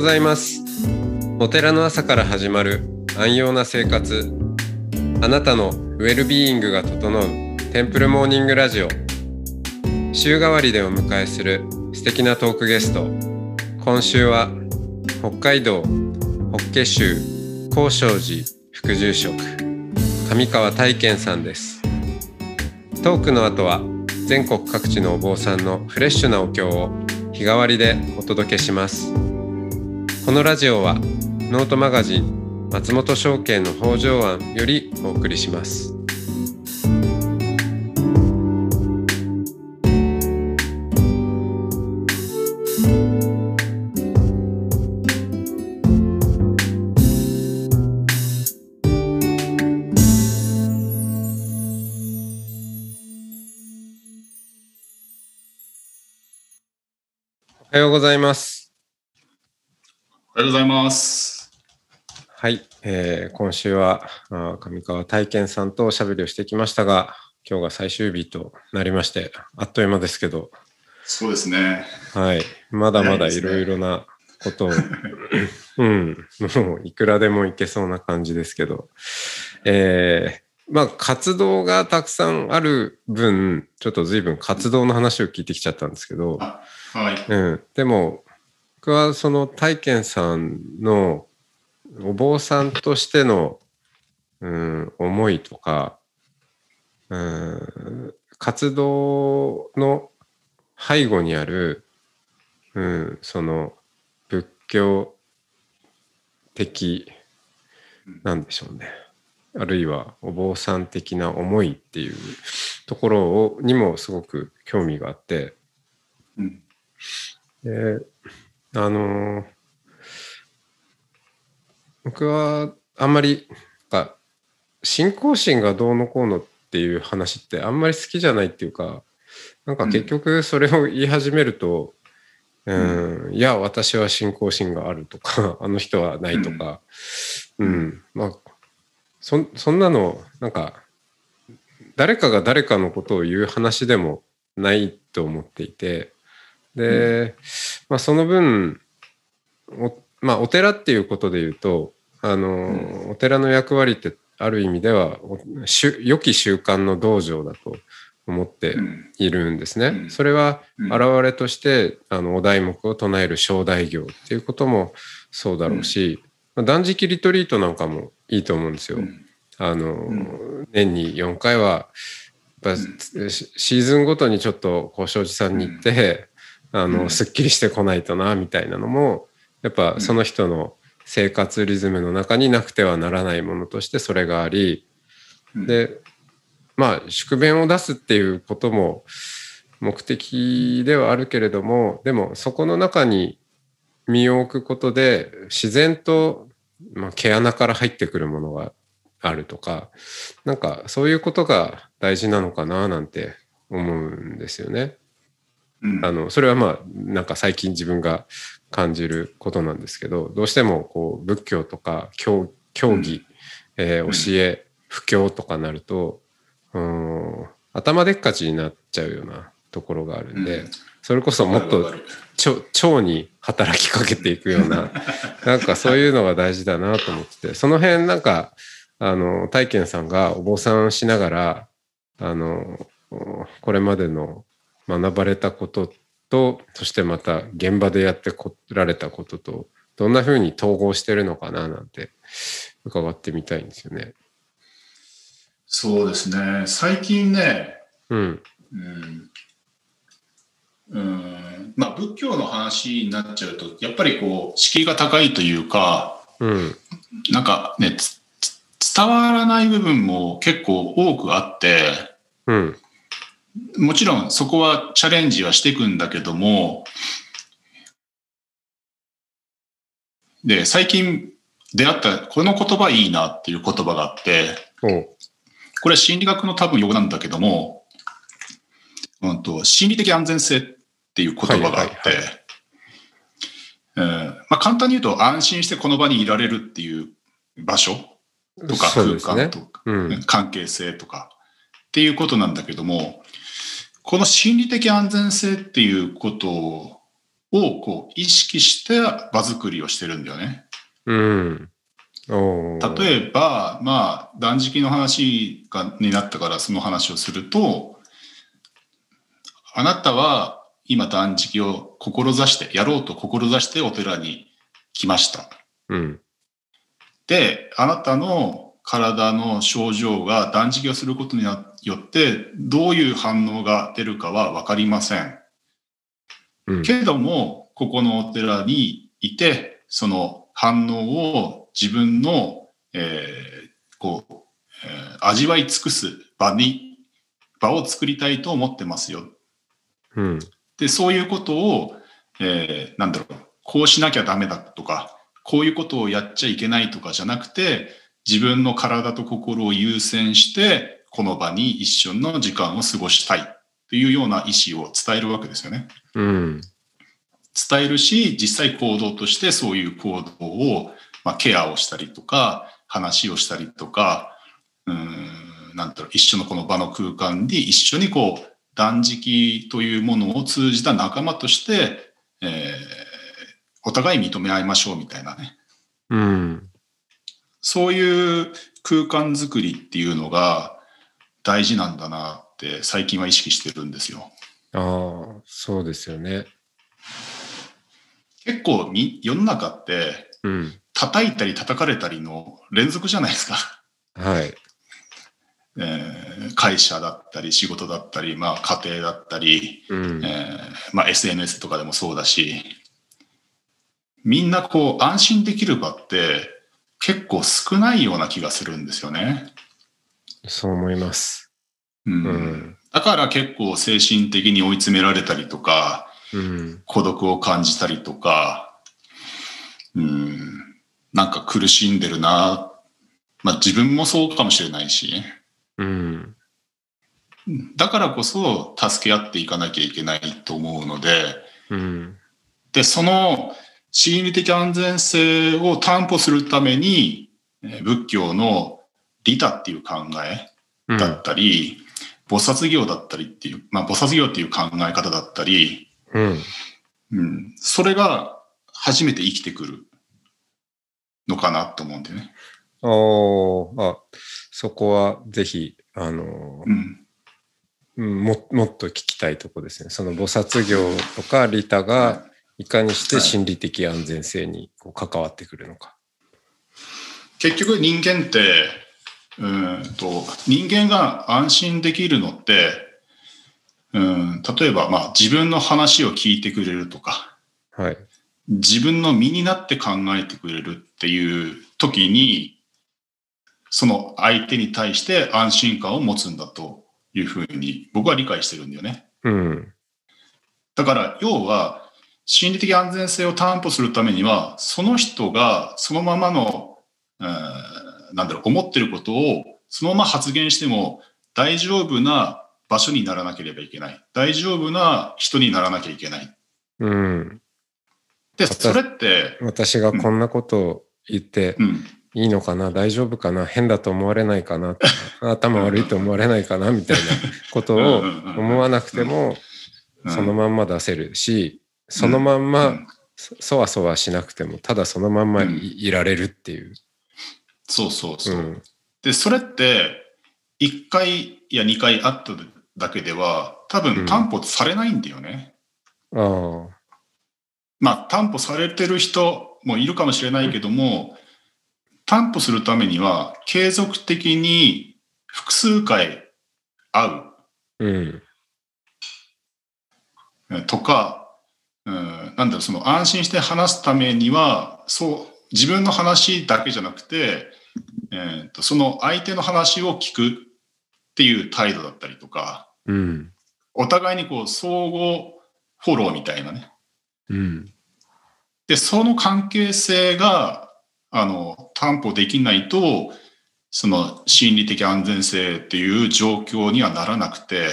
ございます。お寺の朝から始まる安養な生活。あなたのウェルビーイングが整うテンプルモーニングラジオ。週替わりでお迎えする素敵なトークゲスト。今週は北海道法華宗高尚寺副住職上川大健さんです。トークの後は全国各地のお坊さんのフレッシュなお経を日替わりでお届けします。このラジオはノートマガジン松本証券の北条案よりお送りしますおはようございます。おはようございます。はい、えー今週は上川大健さんとおしゃべりをしてきましたが、今日が最終日となりまして、あっという間ですけど、そうですね。はい、まだまだいろいろなことを、うん、もういくらでもいけそうな感じですけど、えーまあ活動がたくさんある分、ちょっと随分活動の話を聞いてきちゃったんですけど、あはい。うん、でも僕はその大健さんのお坊さんとしての、うん、思いとか、うん、活動の背後にある、うん、その仏教的なんでしょうねあるいはお坊さん的な思いっていうところをにもすごく興味があって、うん。で、あのー僕はあんまり、なんか、信仰心がどうのこうのっていう話ってあんまり好きじゃないっていうか、なんか結局それを言い始めると、うん、いや、私は信仰心があるとか、あの人はないとか、うん、まあ、そそんなの、なんか、誰かが誰かのことを言う話でもないと思っていて、で、まあ、その分お,、まあ、お寺っていうことで言うとあの、お寺の役割ってある意味ではおしゅ良き習慣の道場だと思ってうん。いるんですね。うん。それはうん。現れとして、あのお題目を唱える正代行っていうこともそうだろうし、まあ断食リトリートなんかもいいと思うんですよ。うん。あの、ん。年に4回はやっぱシシーズンごとにちょっとこう庄司さんに行って、あの、うん。すっきりしてこないとなみたいなのもやっぱその人の生活リズムの中になくてはならないものとしてそれがあり、うん、でまあ宿便を出すっていうことも目的ではあるけれどもでもそこの中に身を置くことで自然と、まあ、毛穴から入ってくるものがあるとかなんかそういうことが大事なのかななんて思うんですよね。うん。あのそれはまあなんか最近自分が感じることなんですけどどうしてもこう仏教とか教教義、えーうん。教え布教とかなるとうん頭でっかちになっちゃうようなところがあるんで、うん。それこそもっと腸腸に働きかけていくような なんかそういうのが大事だなと思っててその辺なんかあの大健さんがお坊さんしながらあのこれまでの学ばれたこととそしてまた現場でやってこられたこととどんな風に統合してるのかななんて伺ってみたいんですよね。そうですね。最近ね、うん、うん。うん。まあ、仏教の話になっちゃうと、やっぱりこう、敷居が高いというか、うん、なんかね、伝わらない部分も結構多くあって、うん、もちろんそこはチャレンジはしていくんだけども、で、最近出会ったこの言葉いいなっていう言葉があって、これは心理学の多分用語なんだけども、うんと、心理的安全性っていう言葉があって、まあ、簡単に言うと安心してこの場にいられるっていう場所とか空間とか、うん、関係性とかっていうことなんだけども、この心理的安全性っていうことをこう意識して場作りをしてるんだよね。うん。例えば、まあ、断食の話がになったからその話をすると、あなたは今断食を志して、やろうと志してお寺に来ました。うん。で、あなたの体の症状が断食をすることによってどういう反応が出るかはわかりません。うん。けども、ここのお寺にいて、その反応を自分の、えーこう、えー味わい尽くす場に、場を作りたいと思ってますよ。うん。で、そういうことを、えーなんだろう、こうしなきゃダメだとか、こういうことをやっちゃいけないとかじゃなくて、自分の体と心を優先して、この場に一緒の時間を過ごしたいというような意思を伝えるわけですよね。うん。伝えるし、実際行動としてそういう行動を、まあ、ケアをしたりとか、話をしたりとか、うーん、なんだろう、一緒のこの場の空間に一緒にこう、断食というものを通じた仲間として、えーお互い認め合いましょうみたいなね。うん。そういう空間づくりっていうのが大事なんだなって最近は意識してるんですよ。ああ、そうですよね。結構み世の中ってうん。叩いたり叩かれたりの連続じゃないですか。はい。えー会社だったり仕事だったり、まあ、家庭だったり、うん。えーまあ、SNS とかでもそうだしみんなこう安心できる場って結構少ないような気がするんですよね。そう思います。うんうん。だから結構精神的に追い詰められたりとかうん。孤独を感じたりとか、うん、なんか苦しんでるな。まあ自分もそうかもしれないし、うん。だからこそ助け合っていかなきゃいけないと思うので、うん。で、その心理的安全性を担保するために、えー仏教の利他っていう考えうん。だったり、菩薩業だったりっていう、まあ菩薩業っていう考え方だったり、うん。うん、それが初めて生きてくるのかなと思うんだよね。おーあ、そこはぜひ、あのうん。うんも、もっと聞きたいとこですね。その菩薩業とか利他がいかにして心理的安全性にこう関わってくるのか。結局人間って、うーんと、人間が安心できるのって、うん、例えば、まあ自分の話を聞いてくれるとか、はい。自分の身になって考えてくれるっていう時に、その相手に対して安心感を持つんだというふうに僕は理解してるんだよね。うん。だから要は心理的安全性を担保するためにはその人がそのままの、うんなんだろう思ってることをそのまま発言しても大丈夫な場所にならなければいけない。大丈夫な人にならなきゃいけない。うん。でそれって、私がこんなことを言ってうん、いいのかな、大丈夫かな変だと思われないかな頭悪いと思われないかなみたいなことを思わなくても、うんそのまんま出せるし、そのまんまうんそそわそわしなくても、ただそのまんまい,、うんいられるっていう。そうそうそう、うん。でそれって1回や2回あっただけでは多分担保されないんだよね、ああ。まあ、担保されてる人もいるかもしれないけども、担保するためには、継続的に複数回会うん。うとか、うん、なんだろう、その安心して話すためには、そう、自分の話だけじゃなくて、えーとその相手の話を聞くっていう態度だったりとか、うん。お互いにこう相互フォローみたいなね。うん。で、その関係性が、あの、担保できないと、その心理的安全性っていう状況にはならなくて、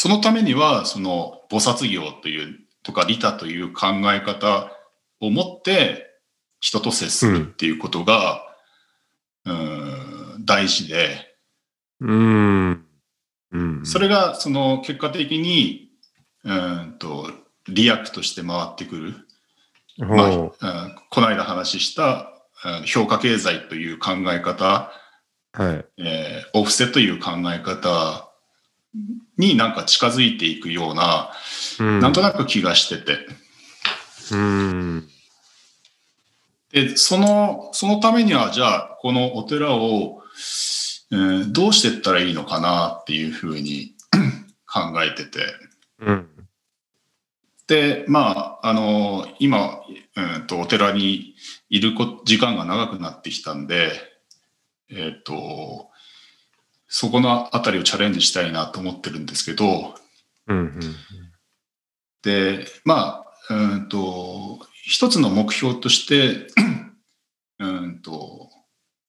そのためには、その菩薩業という、とか利他という考え方を持って人と接するっていうことが、うん、大事で、うん。うん。それがその結果的にうんと利益として回ってくる、まあうんこの間話したうん評価経済という考え方、はい。えーオフセという考え方になんか近づいていくような、うんなんとなく気がしてて。うん。で、その、そのためには、じゃあ、このお寺を、えーどうしていったらいいのかなっていうふうに 考えてて。うん。で、まあ、あの、今、うんと、お寺にいるこ時間が長くなってきたんで、えっ、と、そこのあたりをチャレンジしたいなと思ってるんですけど、うん。うん。で、まあ、うんと、一つの目標として、うんと、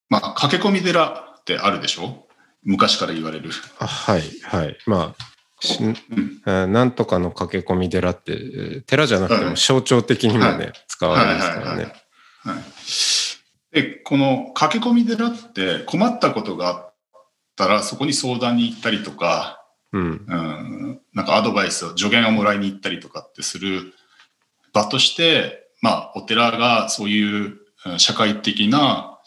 まあ、駆け込み寺ってあるでしょ？昔から言われる。あはい。はい。まあ、しうん、あなんとかの駆け込み寺って、えー寺じゃなくても象徴的にもね、はい使われますからね。はい。で、この駆け込み寺って困ったことがあったらそこに相談に行ったりとか、うん。うん、なんかアドバイスを助言をもらいに行ったりとかってする場として、まあ、お寺がそういううん社会的な、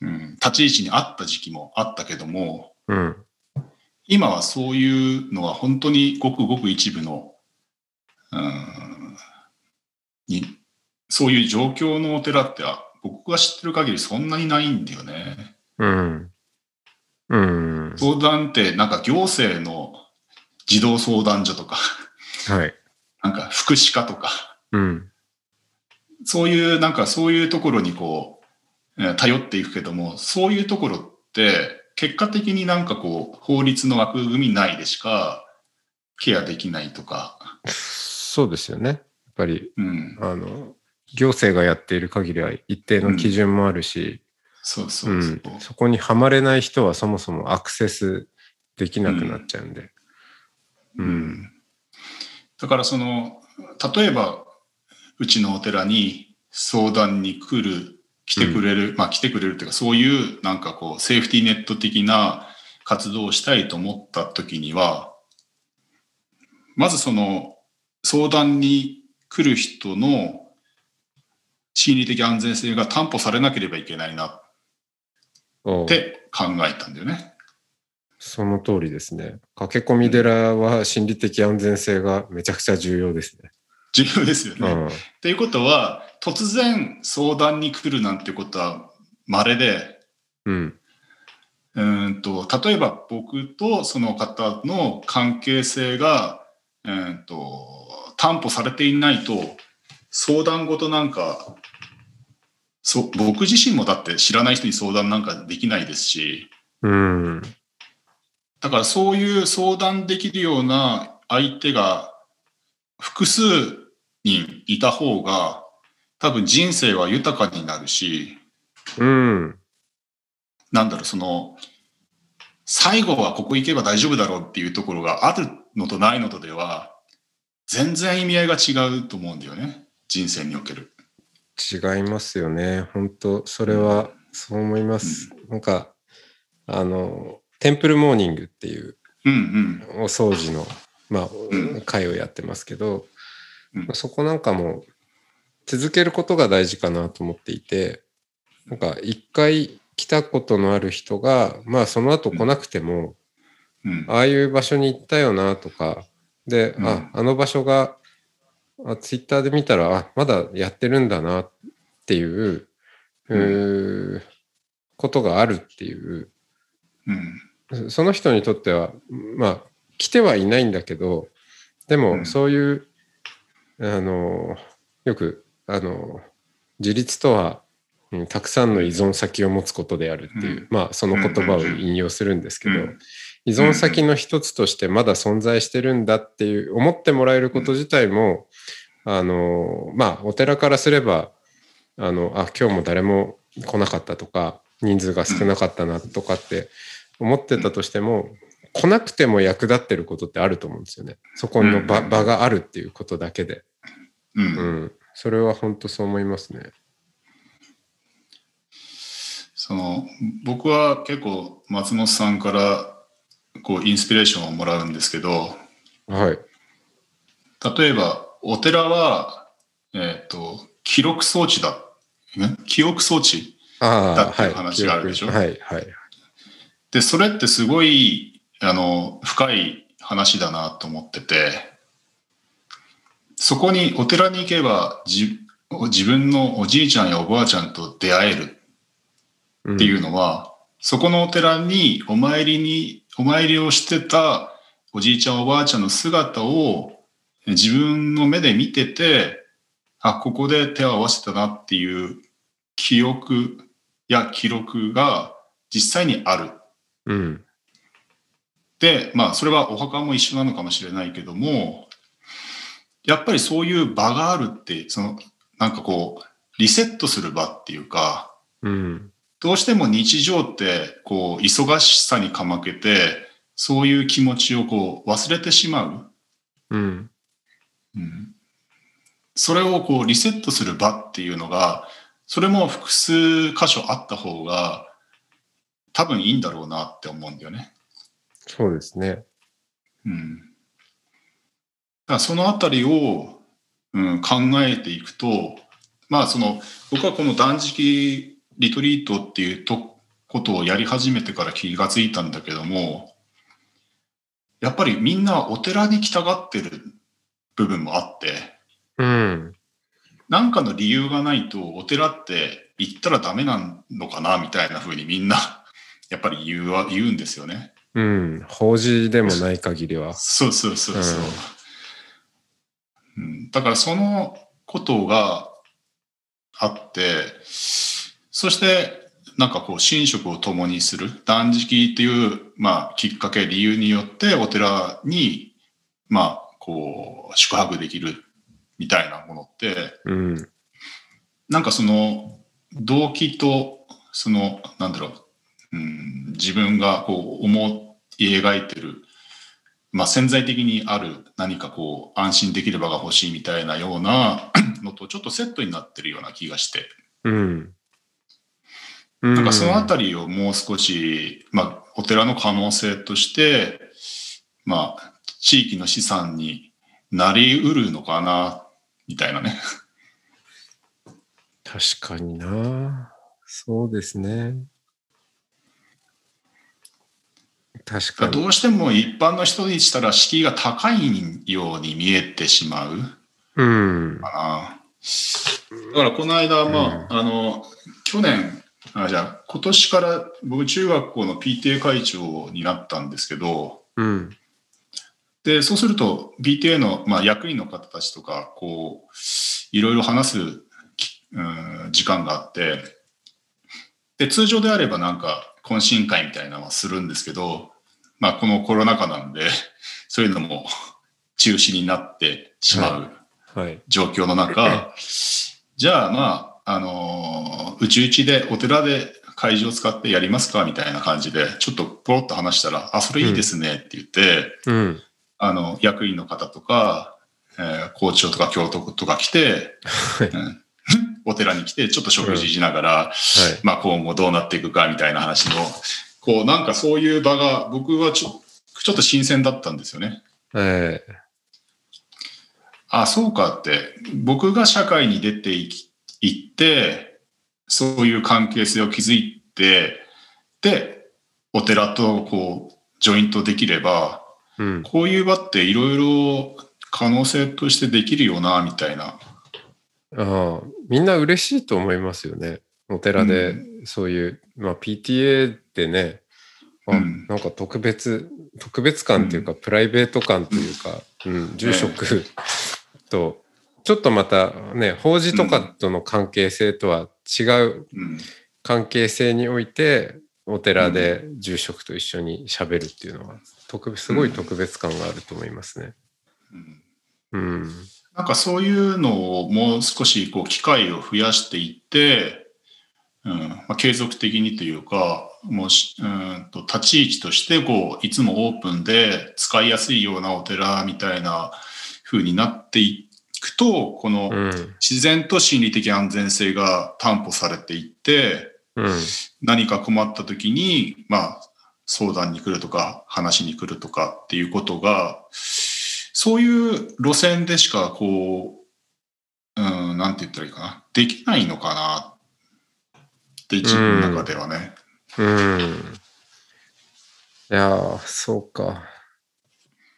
うん、立ち位置にあった時期もあったけども、うん。今はそういうのは本当にごくごく一部の、うん、に、そういう状況のお寺ってあ僕が知ってる限りそんなにないんだよね。うん。うん。相談ってなんか行政の児童相談所とか、はい。なんか福祉課とか、うん。そういうなんかそういうところにこう、えー頼っていくけども、そういうところって結果的になんかこう法律の枠組み内でしかケアできないとか、そうですよね。やっぱり、うん、あの、行政がやっている限りは一定の基準もあるし、そうそううそう。ん、そこにはまれない人はそもそもアクセスできなくなっちゃうんで。う。うんんだからその例えばうちのお寺に相談に来る来てくれる、まあ来てくれるっていうかそういうなんかこうセーフティーネット的な活動をしたいと思った時にはまずその相談に来る人の心理的安全性が担保されなければいけないなって考えたんだよね。その通りですね。駆け込み寺は心理的安全性がめちゃくちゃ重要ですね。重要ですよね。うん。っていうことは突然相談に来るなんてことは稀でうん。うーんと例えば僕とその方の関係性がうーんと担保されていないと相談事なんかそ僕自身もだって知らない人に相談なんかできないですしうん。だからそういう相談できるような相手が複数人いた方が多分人生は豊かになるし、うん。なんだろう、その、最後はここ行けば大丈夫だろうっていうところがあるのとないのとでは、全然意味合いが違うと思うんだよね。人生における。違いますよね。本当それはそう思います。なんか、あの、テンプルモーニングっていううんうん。お掃除の、まあうん、会をやってますけど、うんそこなんかも続けることが大事かなと思っていて、なんか一回来たことのある人が、まあその後来なくても、うん。ああいう場所に行ったよなとか、で、うんあ、あの場所が、あツイッターで見たら、あ、まだやってるんだなっていう、うーことがあるっていう、うん。その人にとっては、まあ、来てはいないんだけど、でも、うん。そういう、あの、よく、あの、自立とは、うんたくさんの依存先を持つことであるっていう、うん。まあ、その言葉を引用するんですけど、うん依存先の一つとしてまだ存在してるんだっていう、思ってもらえること自体も、あの、まあ、お寺からすれば、あの、あ、今日も誰も来なかったとか、人数が少なかったなとかって思ってたとしても、来なくても役立ってることってあると思うんですよね。そこの場,、うん場があるっていうことだけで。う。うんん。それは本当そう思いますね。その、僕は結構松本さんから、こう、インスピレーションをもらうんですけど、はい。例えば、お寺は、えっ、と、記録装置だ。ね？記憶装置だっていうはい。話があるでしょ？はい、はい。で、それってすごい、あの、深い話だなと思ってて、そこに、お寺に行けば、じ自分のおじいちゃんやおばあちゃんと出会えるうんっていうのは、そこのお寺にお参りに、お参りをしてたおじいちゃんおばあちゃんの姿を自分の目で見てて、あ、ここで手を合わせたなっていう記憶や記録が実際にある。うん。で、まあ、それはお墓も一緒なのかもしれないけども、やっぱりそういう場があるって、その、なんかこう、リセットする場っていうか、うん。どうしても日常って、こう、忙しさにかまけて、そういう気持ちをこう、忘れてしまう。うん。うん、それをこう、リセットする場っていうのが、それも複数箇所あった方が、多分いいんだろうなって思うんだよね。そうですね。うん。だからそのあたりを、うん、考えていくと、まあその、僕はこの断食リトリートっていうとことをやり始めてから気がついたんだけども、やっぱりみんなお寺に来たがってる部分もあって、うん。なんかの理由がないとお寺って行ったらダメなのかなみたいな風にみんな やっぱり言うわ言うんですよね。うん。法事でもない限りは。そうそうそうそう。うん、だからそのことがあって、そしてなんかこう寝食を共にする断食っていう、まあ、きっかけ、理由によってお寺に、まあ、こう宿泊できるみたいなものって、うん。なんかその動機とそのなんだろう、うん、自分がこう思い描いてる、まあ、潜在的にある何かこう安心できる場が欲しいみたいなようなのとちょっとセットになってるような気がしてうん。なんかそのあたりをもう少し、まあ、お寺の可能性として、まあ、地域の資産になりうるのかなみたいなね。確かにな。そうですね。確かに。どうしても一般の人にしたら敷居が高いように見えてしまううん。かな。だからこの間、まあ、あの、去年、あじゃあ今年から僕中学校の PTA 会長になったんですけど、うん。で、そうすると PTA の、まあ、役員の方たちとか、こう、いろいろ話すきうん時間があって、で、通常であればなんか懇親会みたいなのはするんですけど、まあこのコロナ禍なんで、そういうのも中止になってしまうはい。状況の中、じゃあまあ、あのーうちうちでお寺で会場を使ってやりますかみたいな感じで、ちょっとポロッと話したら、あ、それいいですねって言って、うん。あの、役員の方とか、えー校長とか教頭とか来て、はいうん お寺に来て、ちょっと食事しながら、はい。まあ今後どうなっていくかみたいな話の、こうなんかそういう場が僕はちょちょっと新鮮だったんですよね。えあ、そうかって、僕が社会に出ていきいって、そういう関係性を築いて、で、お寺とこう、ジョイントできれば、えうん。こういう場っていろいろ可能性としてできるよな、みたいな。ああ、みんな嬉しいと思いますよね。お寺で、そういう、まあ PTA ってね、あうんなんか特別、特別感っていうか、プライベート感というか、うん、住職と、ちょっとまたね、法事とかとの関係性とは違ううん。関係性において、お寺で住職と一緒に喋るっていうのは、特すごい特別感があると思いますね。うんうん。なんかそういうのをもう少しこう機会を増やしていって、うんまあ、継続的にというか、もうしうんと立ち位置としてこういつもオープンで使いやすいようなお寺みたいな風になっていくと、このうん。自然と心理的安全性が担保されていって、うん。何か困った時に、まあ、相談に来るとか、話に来るとかっていうことが、そういう路線でしか、こう、うん、なんて言ったらいいかな。できないのかなって、自分の中ではね。うん。いやー、そうか。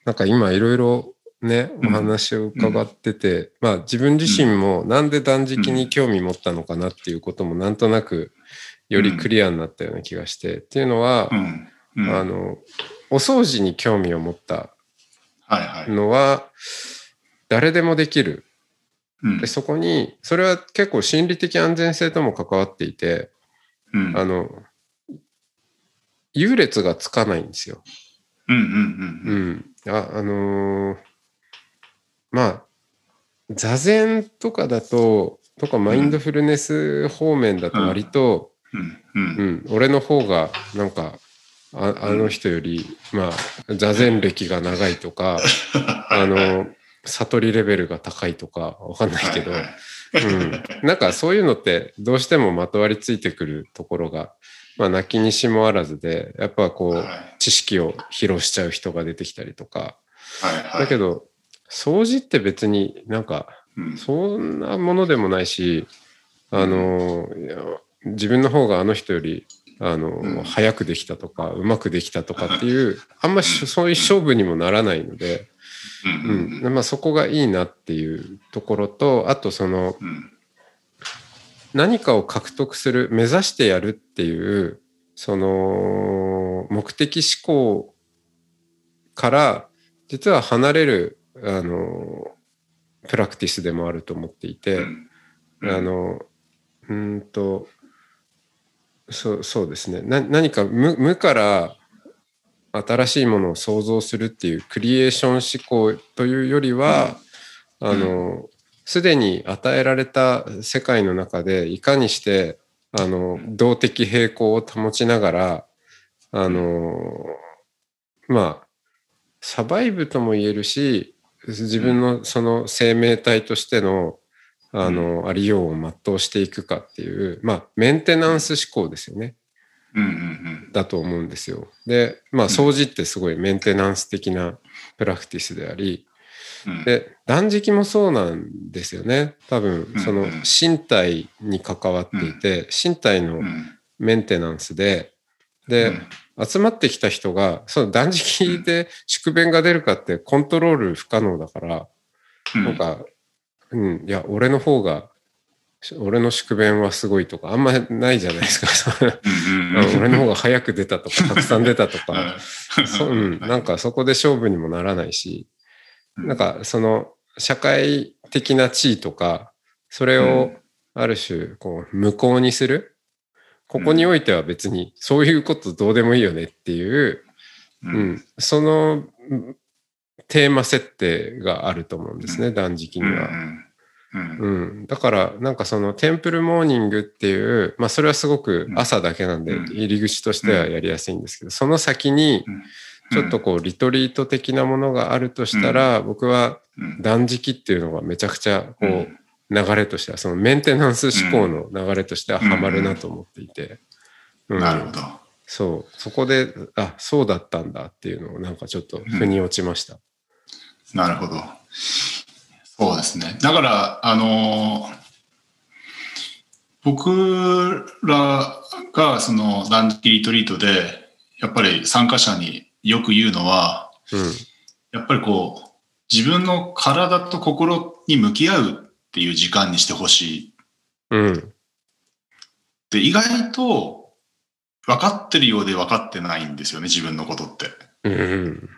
なんか今いろいろね、おうん話を伺ってて、まあ自分自身もなんで断食に興味持ったのかなっていうこともなんとなくよりクリアになったような気がして、っていうのはう、ん。うん、あの、お掃除に興味を持ったはいはい。のは、誰でもできる。うんで、そこに、それは結構心理的安全性とも関わっていて、うんあの、優劣がつかないんですよ。うんうんううんん。あ、あのーまあ、座禅とかだと、とかマインドフルネス方面だと割と、うん。俺の方がなんか、ああの人より、まあ、座禅歴が長いとか、あの、悟りレベルが高いとか、わかんないけど、はいはい。うん、なんかそういうのってどうしてもまとわりついてくるところが、まあ、泣きにしもあらずで、やっぱこう、はい。知識を披露しちゃう人が出てきたりとか、はいはい。だけど、掃除って別になんか、うん。そんなものでもないし、あの、いや自分の方があの人より、あの、うん。早くできたとか、うまくできたとかっていう、あんましそういう勝負にもならないので、うん。まあそこがいいなっていうところと、あとその、うん。何かを獲得する、目指してやるっていう、その、目的思考から、実は離れる、あの、プラクティスでもあると思っていて、うん。あの、うーんと、そうそうですね。な何か無無から新しいものを創造するっていうクリエーション思考というよりは、あの、すでに与えられた世界の中でいかにして、あの、動的平衡を保ちながら、あの、まあ、サバイブとも言えるし、自分のその生命体としての、あの、ありようを全うしていくかっていう、まあ、メンテナンス思考ですよね。うんうんだと思うんですよ。で、まあ、掃除ってすごいメンテナンス的なプラクティスであり、うん。で、断食もそうなんですよね。多分うん、その身体に関わっていて、身体のうん。メンテナンスで、で、集まってきた人が、その断食で宿便が出るかってコントロール不可能だから、うん。なんか、うん、いや、俺の方が、俺の宿便はすごいとか、あんまないじゃないですか。俺の方が早く出たとか、たくさん出たとか、うん。そううん、なんかそこで勝負にもならないし、なんかその社会的な地位とか、それをある種こう無効にする。ここにおいては別にそういうことどうでもいいよねっていう、ううん。ん、そのうんテーマ設定があると思うんですね、断食には。うんうん、だからなんかそのテンプルモーニングっていう、まあそれはすごく朝だけなんでうん。入り口としてはやりやすいんですけど、その先にちょっとこうリトリート的なものがあるとしたら、僕はうん。断食っていうのがめちゃくちゃこううん流れとしては、そのメンテナンス思考の流れとしてはハマるなと思っていて、うんなるほど。そう、そこで、あ、そうだったんだっていうのをなんかちょっと腑に落ちました。なるほど。そうですね。だから、あのー僕らがその断食リトリートで、やっぱり参加者によく言うのは、うん、やっぱりこう、自分の体と心に向き合うっていう時間にしてほしい。うん、で、意外と分かってるようで分かってないんですよね、自分のことって。うん、うん。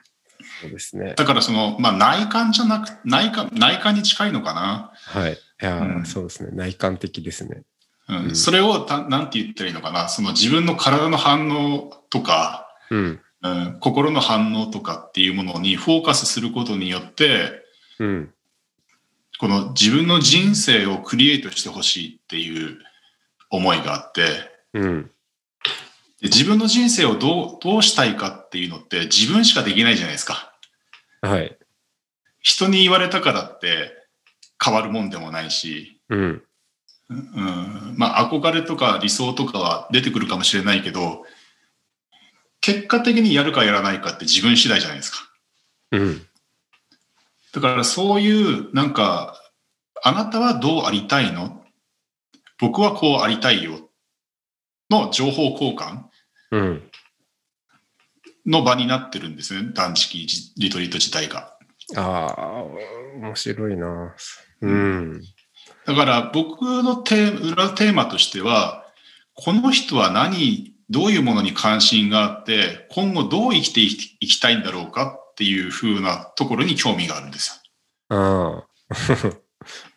そうですね。だからその、まあ内観じゃなく、内観、内観に近いのかな。はい。いやー、うんそうですね。内観的ですね。うんうんそれをた、なんて言ったらいいのかな。その自分の体の反応とか、うん、うん、心の反応とかっていうものにフォーカスすることによって、うん、この自分の人生をクリエイトしてほしいっていう思いがあって、うん、で自分の人生をどう、どうしたいかっていうのって自分しかできないじゃないですか。はい。人に言われたからって変わるもんでもないし、うん、うん、まあ憧れとか理想とかは出てくるかもしれないけど、結果的にやるかやらないかって自分次第じゃないですか。うん、だからそういう、なんか、あなたはどうありたいの？僕はこうありたいよ。の情報交換うん。の場になってるんですね。断食リトリート自体が。ああ、面白いな。うん。だから僕のテー裏テーマとしては、この人は何、どういうものに関心があって、今後どう生きていきいきたいんだろうかっていう風なところに興味があるんですああ。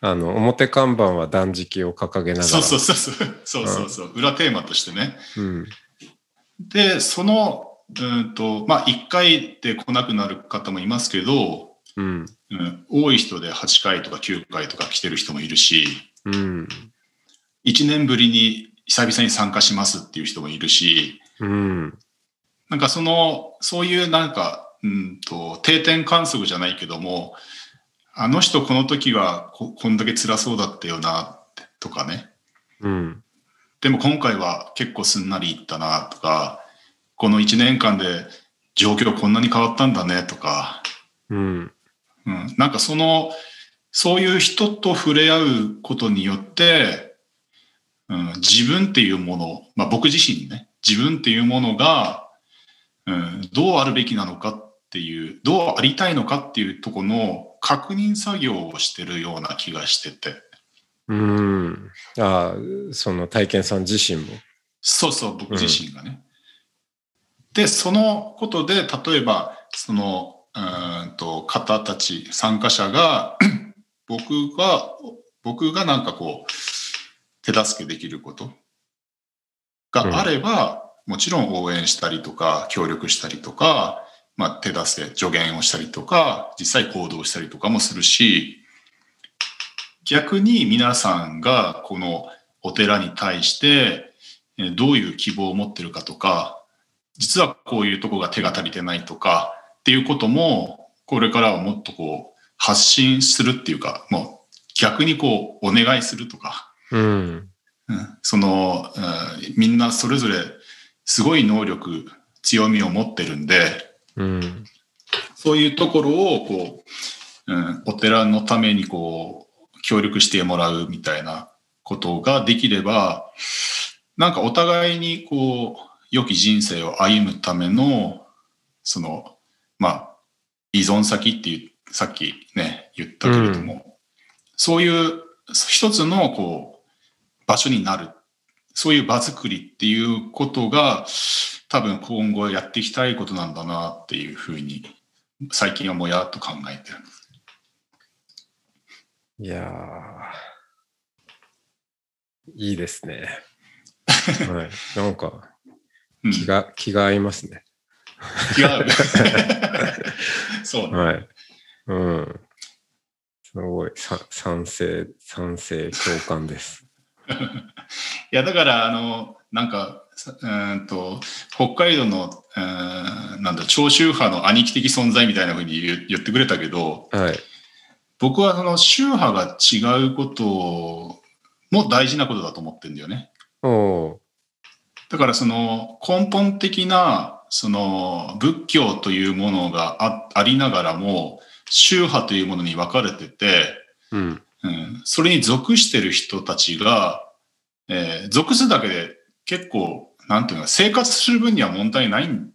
あの、表看板は断食を掲げながよ。ら。そうそうそうそう。そうそうそう。裏テーマとしてね。うん。で、その、うんと、まあ、1回で来なくなる方もいますけど、うん。うん、多い人で8回とか9回とか来てる人もいるし、うん。1年ぶりに久々に参加しますっていう人もいるし、うん。なんかその、そういうなんか、うんと、定点観測じゃないけども、あの人この時はここんだけ辛そうだったよなとかね。うん。でも今回は結構すんなりいったなとか、この1年間で状況こんなに変わったんだねとか、うん。うん、なんかその、そういう人と触れ合うことによって、うん、自分っていうもの、まあ僕自身ね、自分っていうものが、うん、どうあるべきなのかっていう、どうありたいのかっていうところの確認作業をしてるような気がしてて。うん。ああ、その体験さん自身も。そうそう、僕自身がね。で、そのことで、例えば、その、うーんと、方たち、参加者が、僕が、僕がなんかこう、手助けできることがあれば、もちろん応援したりとか、協力したりとか、まあ、手助け、助言をしたりとか、実際行動したりとかもするし、逆に皆さんがこのお寺に対して、えーどういう希望を持ってるかとか、実はこういうとこが手が足りてないとかっていうことも、これからはもっとこう発信するっていうか、もう逆にこうお願いするとか、うん。うんその、うんみんなそれぞれすごい能力、強みを持ってるんで、うん。そういうところをこう、うん、お寺のためにこう、協力してもらうみたいなことができれば、なんかお互いにこう、良き人生を歩むための、その、まあ、依存先っていう、さっきね、言ったけれども、そういう一つのこう、場所になる。そういう場作りっていうことが、多分今後やっていきたいことなんだなっていうふうに、最近はもやっと考えてる。いやー、いいですね。はい。なんか、うん、気が、気が合いますね。違う。そうね。はい。うん。すごい、さ賛成、賛成、共感です。いや、だから、あの、なんか、さうーんと、北海道の、うーんなんだ、長州派の兄貴的存在みたいな風に言言ってくれたけど、はい。僕はその宗派が違うことも大事なことだと思ってるんだよね。だからその根本的なその仏教というものがあありながらも宗派というものに分かれてて、うん。うん、それに属してる人たちが、えー属すだけで結構、なんていうの生活する分には問題ないん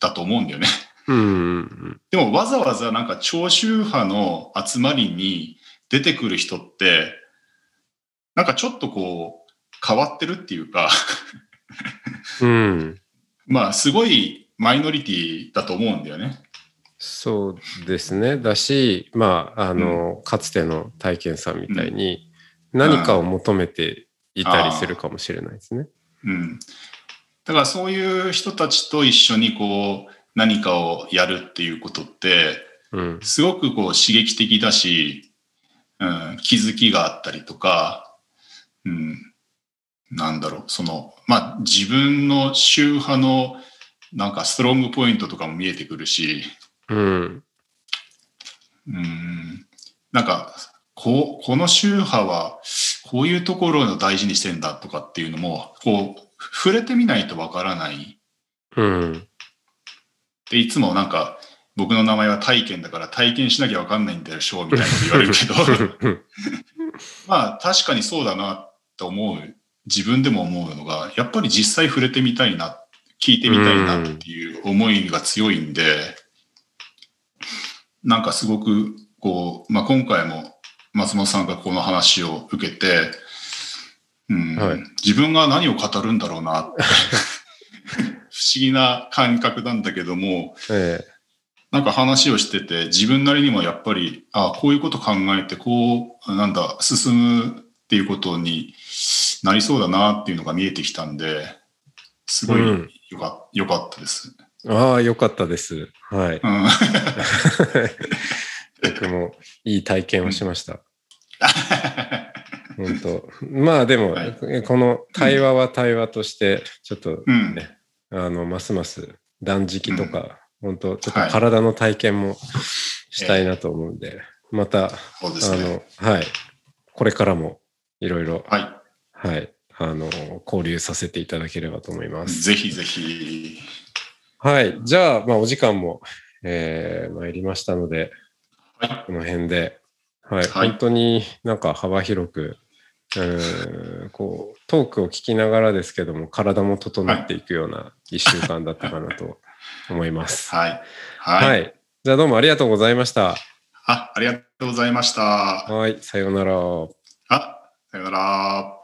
だと思うんだよね。うんうんでもわざわざなんか長州派の集まりに出てくる人って、なんかちょっとこう変わってるっていうか、うん。うん。まあすごいマイノリティだと思うんだよね。そうですね。だし、まあ、あの、かつての体験さんみたいに、何かを求めていたりするかもしれないですね。うん。だからそういう人たちと一緒にこう何かをやるっていうことって、うん。すごくこう刺激的だし、うん、気づきがあったりとか、うん、なんだろう、その、まあ自分の宗派のなんかストロングポイントとかも見えてくるし、うん。うん、なんか、こう、この宗派はこういうところを大事にしてんだとかっていうのも、こう、触れてみないとわからない。うん。で、いつもなんか、僕の名前は体験だから体験しなきゃわかんないんだよ、ショーみたいなこと言われるけど、まあ確かにそうだなと思う、自分でも思うのが、やっぱり実際触れてみたいな、聞いてみたいなっていう思いが強いんで、なんかすごく、こう、まあ今回も松本さんがこの話を受けて、うんはい。自分が何を語るんだろうな。っ て不思議な感覚なんだけども、え。なんか話をしてて、自分なりにもやっぱり、あこういうこと考えて、こう、なんだ、進むっていうことになりそうだなっていうのが見えてきたんで、すごいうん。よか,、よかったです。えああ、よかったです。はい。うん。僕もいい体験をしました。本当まあでも、はいこの対話は対話として、ちょっとうん。ね、あの、ますます断食とか、本当ちょっとはい体の体験もしたいなと思うんで、また、そうですね。あの、はい。これからもいろいろ、ははい。あの、交流させていただければと思いまい。す。ぜひぜひ。はい。じゃあ、まあ、お時間も、えー、参りましたので、はい。この辺で、はい。はい本当になんか幅広く、うーんこう、トークを聞きながらですけども、体も整っていくような一週間だったかなと思います。はい。はい。はい。じゃあどうもありがとうございました。あ、ありがとうございました。はい。さようなら。あ、さよなら。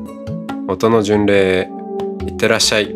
音の巡礼へいってらっしゃい。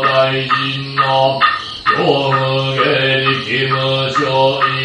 大臣の、道無下力無償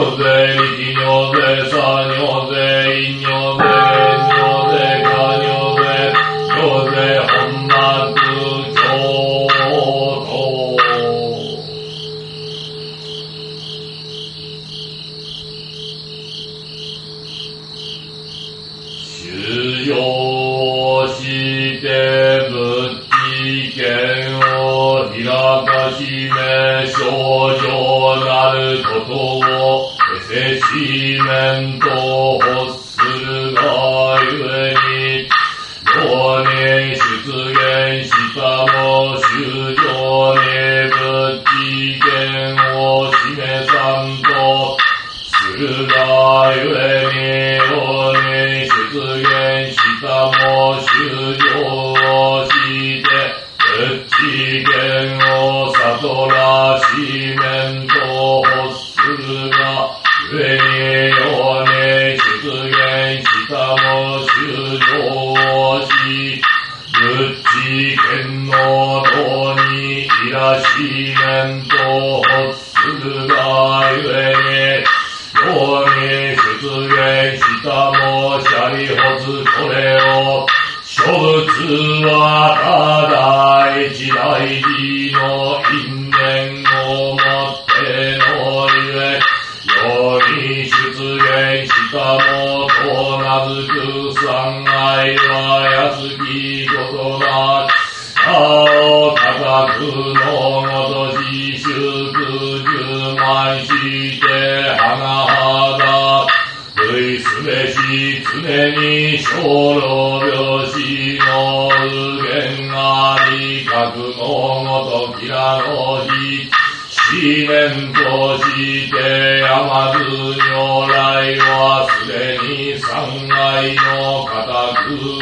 oze, litinose, sanioze, ignose, ろの右ありのときらの日して甘ず如来はすでに三愛の。固く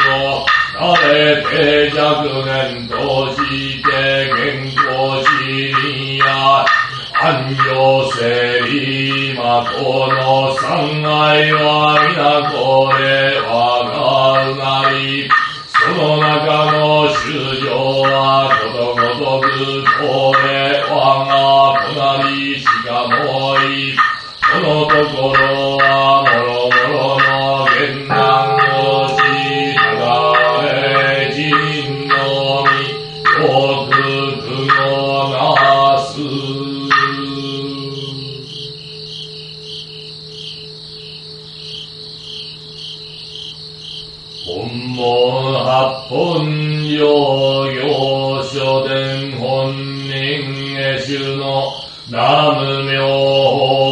を慣れて若年として健康死にや。安行せりまこの三愛は。書伝本人下主の南無妙法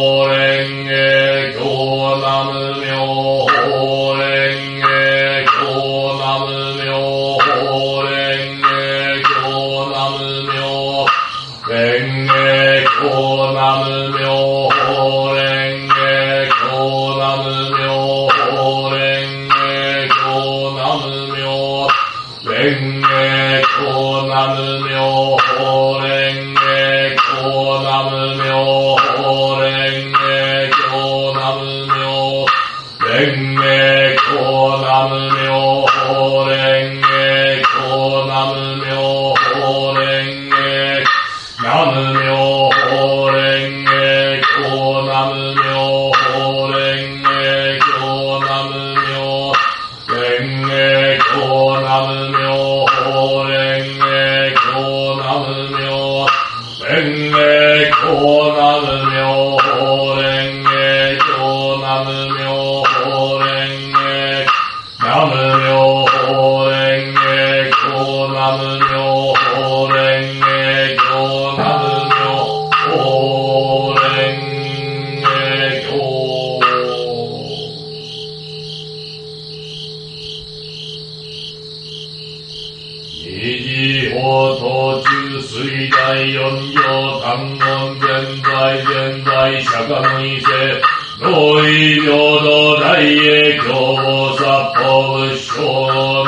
二次法途中水大四行単門現在現在釈迦の異世同意平等大英教菩薩法仏正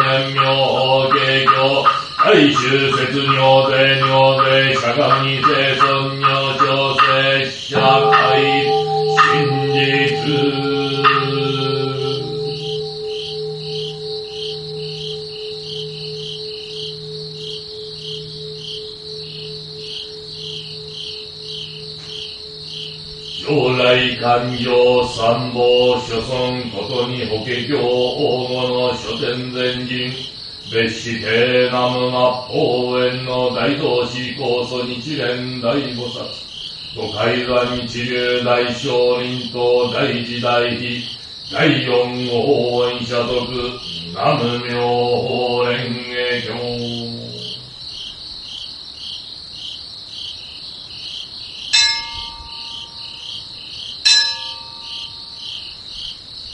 年妙法華経。大衆説尿税尿税釈迦の異世来勘定参謀諸村ことに法華経黄金の書店前人別して南無末法園の大同志高祖日蓮大菩薩五海山一流大聖林と大時大悲第四法園社徳南無妙法蓮華経。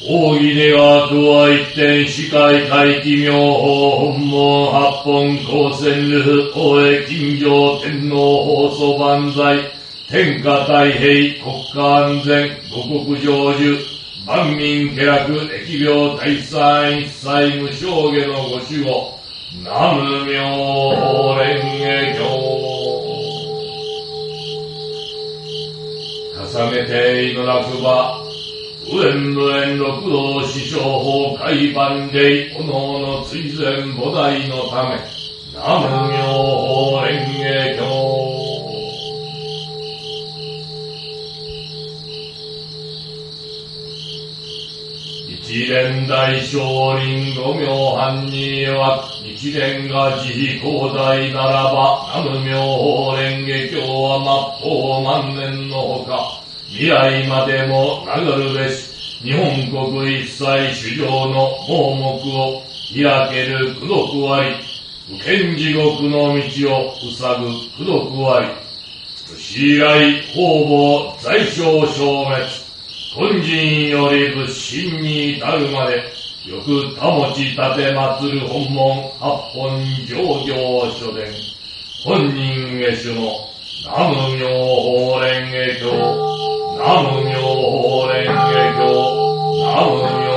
大義ではとは一点司会大気妙法本門八本光線流大江金城天皇放送万歳天下太平国家安全五国成就万民家楽疫病大災一切無償下のご守護南無妙法蓮華経。重ねて祈らくば無縁無縁六道師匠法海万礼おのおの追善菩提のため南無妙法蓮華経。一連大聖林五妙藩には一連が慈悲広大ならば南無妙法蓮華経は末法万年のほか未来までも流るべし日本国一切主上の盲目を開ける功徳あり無権地獄の道を塞ぐ功徳あり死以来方々在所消滅本人より仏心に至るまでよく保ち立て祀る本門八本上行書伝本人下主の南無妙法蓮華経。南無妙蓮華経南無妙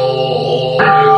蓮華経